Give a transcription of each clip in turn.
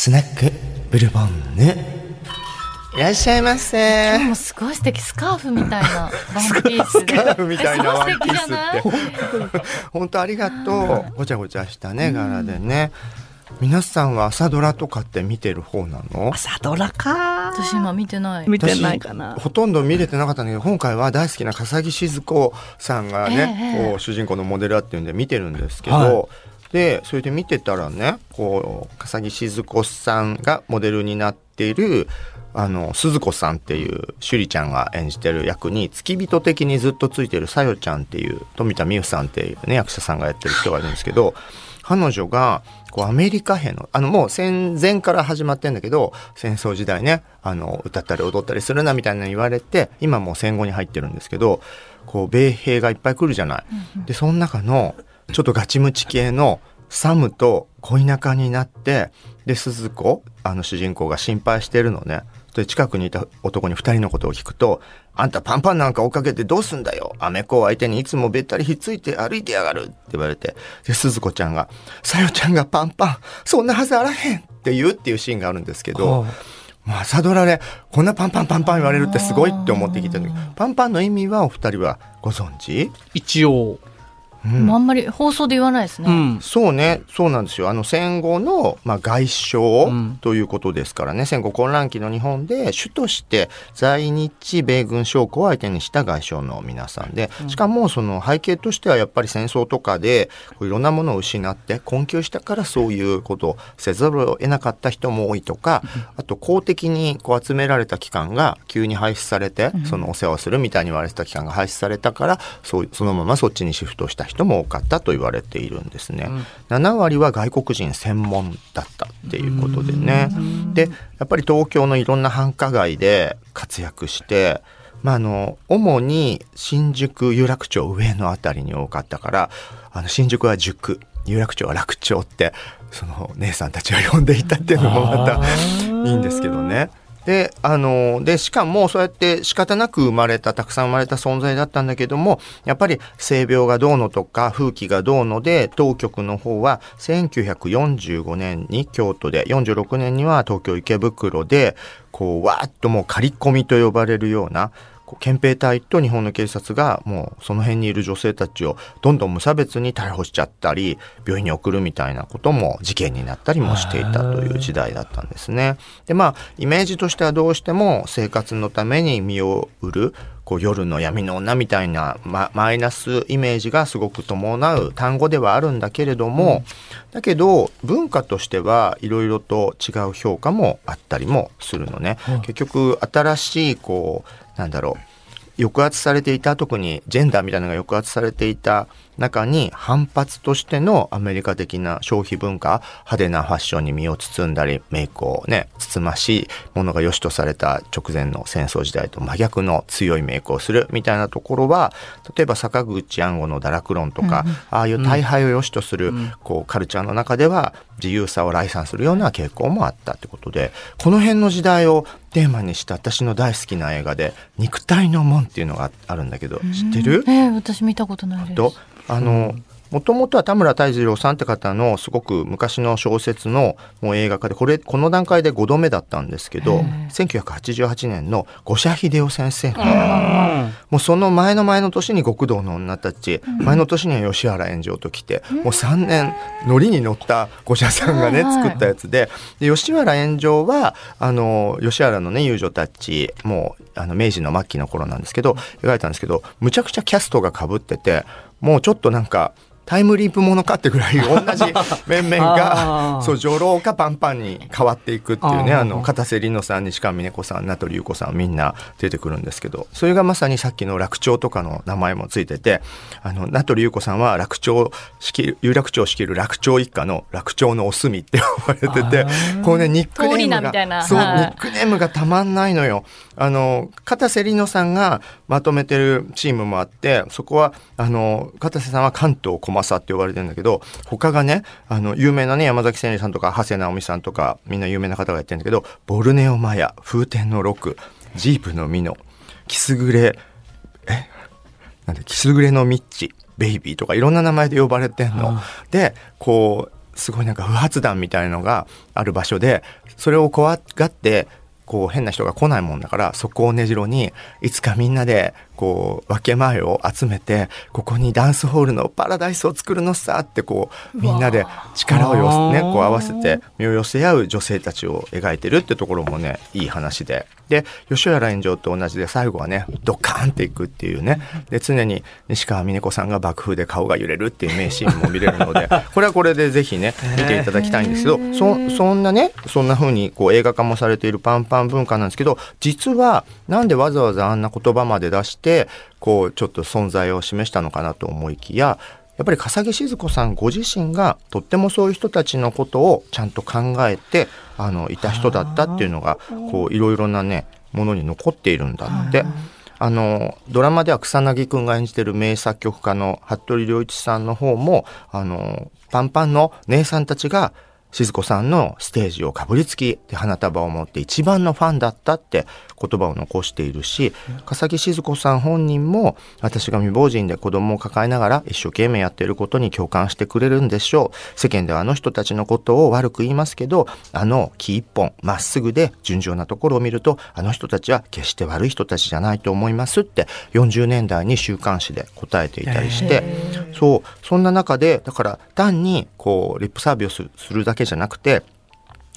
スナックブルボンヌいらっしゃいませ。今日もすごい素敵スカーフみたいな ワンピースで。スカーフみたいなワンピースすごい素敵じゃない？って。本当ありがとう。ごちゃごちゃしたね柄でね。皆さんは朝ドラとかって見てる方なの？朝ドラか。私今見てない。見てないかな。私ほとんど見れてなかったんだけど今回は大好きな笠木静子さんがね、ええこう主人公のモデルだっていうんで見てるんですけど、はでそれで見てたらねこう笠木静子さんがモデルになっているあの鈴子さんっていう趣里ちゃんが演じてる役に付き人的にずっとついてるさよちゃんっていう富田美優さんっていうね役者さんがやってる人がいるんですけど彼女がこうアメリカ兵のあのもう戦前から始まってんだけど戦争時代ねあの歌ったり踊ったりするなみたいなの言われて今もう戦後に入ってるんですけどこう米兵がいっぱい来るじゃない。でその中のちょっとガチムチ系のサムと恋仲になってで鈴子あの主人公が心配してるのね。で近くにいた男に2人のことを聞くと「あんたパンパンなんか追っかけてどうすんだよ。アメコを相手にいつもべったりひっついて歩いてやがる」って言われて。で鈴子ちゃんが「さよちゃんがパンパンそんなはずあらへん」って言うっていうシーンがあるんですけど、まあ朝ドラでこんなパンパンパンパン言われるってすごいって思って聞いた時パンパンの意味はお二人はご存知、一応うん。あんまり放送で言わないですね、うん。そうね。そうなんですよ。あの戦後の、まあ、外相うん。ということですからね、戦後混乱期の日本で主として在日米軍将校を相手にした外相の皆さんでしかもその背景としてはやっぱり戦争とかでこういろんなものを失って困窮したからそういうことをせざるを得なかった人も多いとかあと公的にこう集められた機関が急に廃止されてそのお世話をするみたいに言われてた機関が廃止されたからそうそのままそっちにシフトした人も多かったと言われているんですね。7割は外国人専門だったっていうことでね。でやっぱり東京のいろんな繁華街で活躍してまあ、あの主に新宿有楽町上野あたりに多かったからあの新宿は塾有楽町は楽町ってその姉さんたちが呼んでいたっていうのもまたいいんですけどね。であのでしかもそうやって仕方なく生まれたたくさん生まれた存在だったんだけどもやっぱり性病がどうのとか風紀がどうので当局の方は1945年に京都で46年には東京池袋でこうわーっともう刈り込みと呼ばれるような憲兵隊と日本の警察がもうその辺にいる女性たちをどんどん無差別に逮捕しちゃったり病院に送るみたいなことも事件になったりもしていたという時代だったんですね。でまあイメージとしてはどうしても生活のために身を売るこう夜の闇の女みたいな、ま、マイナスイメージがすごく伴う単語ではあるんだけれども、だけど文化としてはいろいろと違う評価もあったりもするのね。結局新しいこうなんだろう。抑圧されていた特にジェンダーみたいなのが抑圧されていた中に反発としてのアメリカ的な消費文化派手なファッションに身を包んだりメイクをねつつましいものが良しとされた直前の戦争時代と真逆の強いメイクをするみたいなところは例えば坂口安吾の堕落論とか、ああいう大敗を良しとする、こうカルチャーの中では自由さを来賛するような傾向もあったってことでこの辺の時代をテーマにした私の大好きな映画で「肉体の門」っていうのがあるんだけど知ってる？えー私見たことないです。とあのもともとは田村泰二郎さんって方のすごく昔の小説のもう映画化でこれこの段階で5度目だったんですけど1988年の五社秀夫先生のもうその前の前の年に極道の女たち、前の年には吉原炎上と来て、もう3年乗りに乗った五社さんがね、作ったやつでで吉原炎上はあの吉原のね遊女たちもうあの明治の末期の頃なんですけど描いたんですけどむちゃくちゃキャストがかぶっててもうちょっとなんかタイムリープものかってぐらい 同じ面々がそう女郎かパンパンに変わっていくっていうねあの片瀬里乃さん西川峰子さん名取裕子さんみんな出てくるんですけどそれがまさにさっきの楽町とかの名前もついててあの名取裕子さんは楽町仕有楽町を仕切る楽町一家の楽町のお墨って呼ばれててこうねニックネームがそう、はいニックネームがたまんないのよ。あの片瀬里乃さんがまとめてるチームもあってそこはあの片瀬さんは関東小政って呼ばれてるんだけど他がねあの有名なね山崎千里さんとか長谷直美さんとかみんな有名な方がやってるんだけどボルネオマヤ風天の六ジープのミノキスグレえ？なんでキスグレのミッチベイビーとかいろんな名前で呼ばれてんの。でこうすごいなんか不発弾みたいのがある場所でそれを怖がってこう変な人が来ないもんだからそこを根城にいつかみんなでこう分け前を集めてここにダンスホールのパラダイスを作るのさってこうみんなで力をよす、ね、こう合わせて身を寄せ合う女性たちを描いてるってところもねいい話でで吉原炎上と同じで最後はねドッカーンっていくっていうね。で常に西川峰子さんが爆風で顔が揺れるっていう名シーンも見れるので これはこれでぜひね見ていただきたいんですけどそそんなねそんな風にこう映画化もされているパンパン文化なんですけど実はなんでわざわざあんな言葉まで出してこうちょっと存在を示したのかなと思いきややっぱり笠木静子さんご自身がとってもそういう人たちのことをちゃんと考えてあのいた人だったっていうのがこういろいろなねものに残っているんだって。あのドラマでは草薙くんが演じてる名作曲家の服部良一さんの方もあのパンパンの姉さんたちが静子さんのステージをかぶりつきで花束を持って一番のファンだったって言葉を残しているし笠木静子さん本人も私が未亡人で子供を抱えながら一生懸命やっていることに共感してくれるんでしょう。世間ではあの人たちのことを悪く言いますけどあの木一本まっすぐで純情なところを見るとあの人たちは決して悪い人たちじゃないと思いますって40年代に週刊誌で答えていたりして。そう。そんな中でだから単にこうリップサービスをするだけけじゃなくて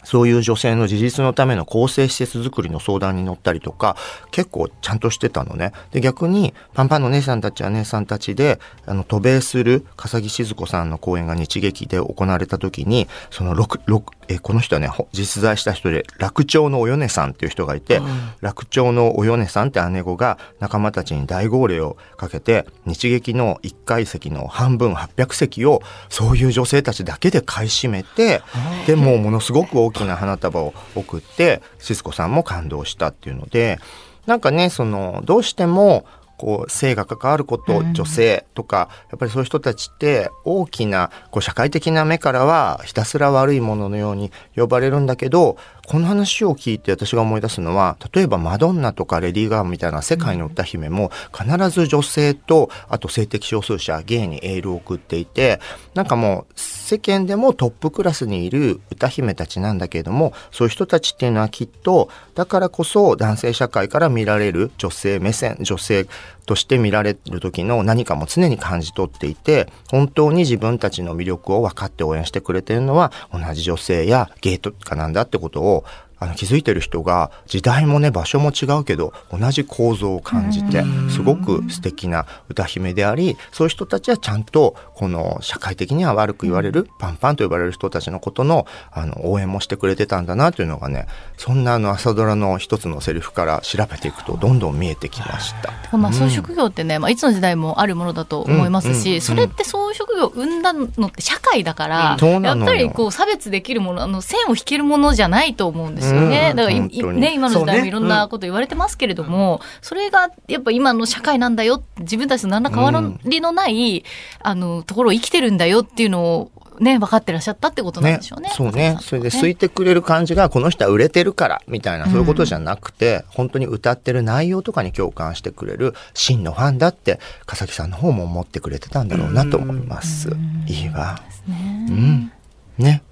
そういう女性の自立のための構成施設づくりの相談に乗ったりとか結構ちゃんとしてたのね。で逆にパンパンの姉さんたちは姉さんたちであの渡米する笠木静子さんの講演が日劇で行われた時にその6、6えこの人はね実在した人で楽長のおよねさんっていう人がいて、うん、楽長のおよねさんって姉子が仲間たちに大号令をかけて日劇の1階席の半分800席をそういう女性たちだけで買い占めてでもうものすごく大きな花束を送ってシスコさんも感動したっていうのでなんかねそのどうしてもこう性が関わること、女性とかやっぱりそういう人たちって大きなこう社会的な目からはひたすら悪いもののように呼ばれるんだけどこの話を聞いて私が思い出すのは例えばマドンナとかレディー・ガーみたいな世界の歌姫も必ず女性とあと性的少数者ゲイにエールを送っていてなんかもう世間でもトップクラスにいる歌姫たちなんだけれどもそういう人たちっていうのはきっとだからこそ男性社会から見られる女性目線女性として見られる時の何かも常に感じ取っていて本当に自分たちの魅力を分かって応援してくれてるのは同じ女性やゲイとかなんだってことをあの気づいてる人が時代もね場所も違うけど同じ構造を感じてすごく素敵な歌姫でありそういう人たちはちゃんとこの社会的には悪く言われるパンパンと呼ばれる人たちのことのあの応援もしてくれてたんだなというのがねそんなあの朝ドラの一つのセリフから調べていくとどんどん見えてきました。まあ、そういう職業ってね、まあ、いつの時代もあるものだと思いますし、それってそういう職業を生んだのって社会だから、やっぱりこう差別できるものあの線を引けるものじゃないと思うんですよね。だからね、今の時代もいろんなこと言われてますけれども、そ、れがやっぱ今の社会なんだよ自分たちの何ら変わりのない、うん、あのところを生きてるんだよっていうのをね、分かってらっしゃったってことなんでしょうね。ねそうね。それで空いてくれる感じが、この人は売れてるからみたいな、そういうことじゃなくて、うん、本当に歌ってる内容とかに共感してくれる真のファンだって、笠木さんの方も思ってくれてたんだろうなと思います。いいわ。ね、うん。ね。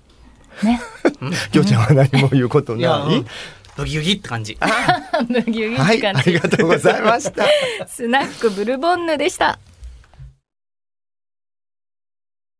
ね。きょうちゃんは何も言うことない？ブギウギって感じ。ブギウギって感じ。はい、ありがとうございました。スナックブルボンヌでした。